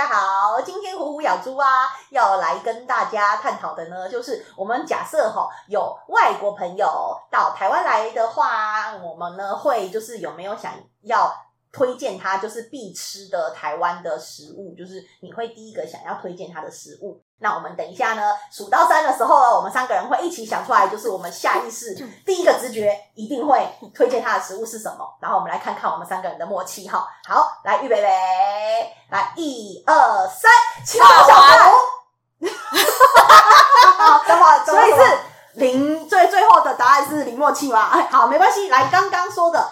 大家好，今天虎虎咬猪啊，要来跟大家探讨的呢，就是我们假设哈有外国朋友到台湾来的话，我们呢会就是有没有想要推荐他就是必吃的台湾的食物，就是你会第一个想要推荐他的食物。那我们等一下呢，数到三的时候呢，我们三个人会一起想出来，就是我们下意识第一个直觉一定会推荐他的食物是什么。然后我们来看看我们三个人的默契哈。好，来预备备，来一二三，七宝小福。等会，所以是零最最后的答案是零默契吗？哎，好，没关系。来，刚刚说的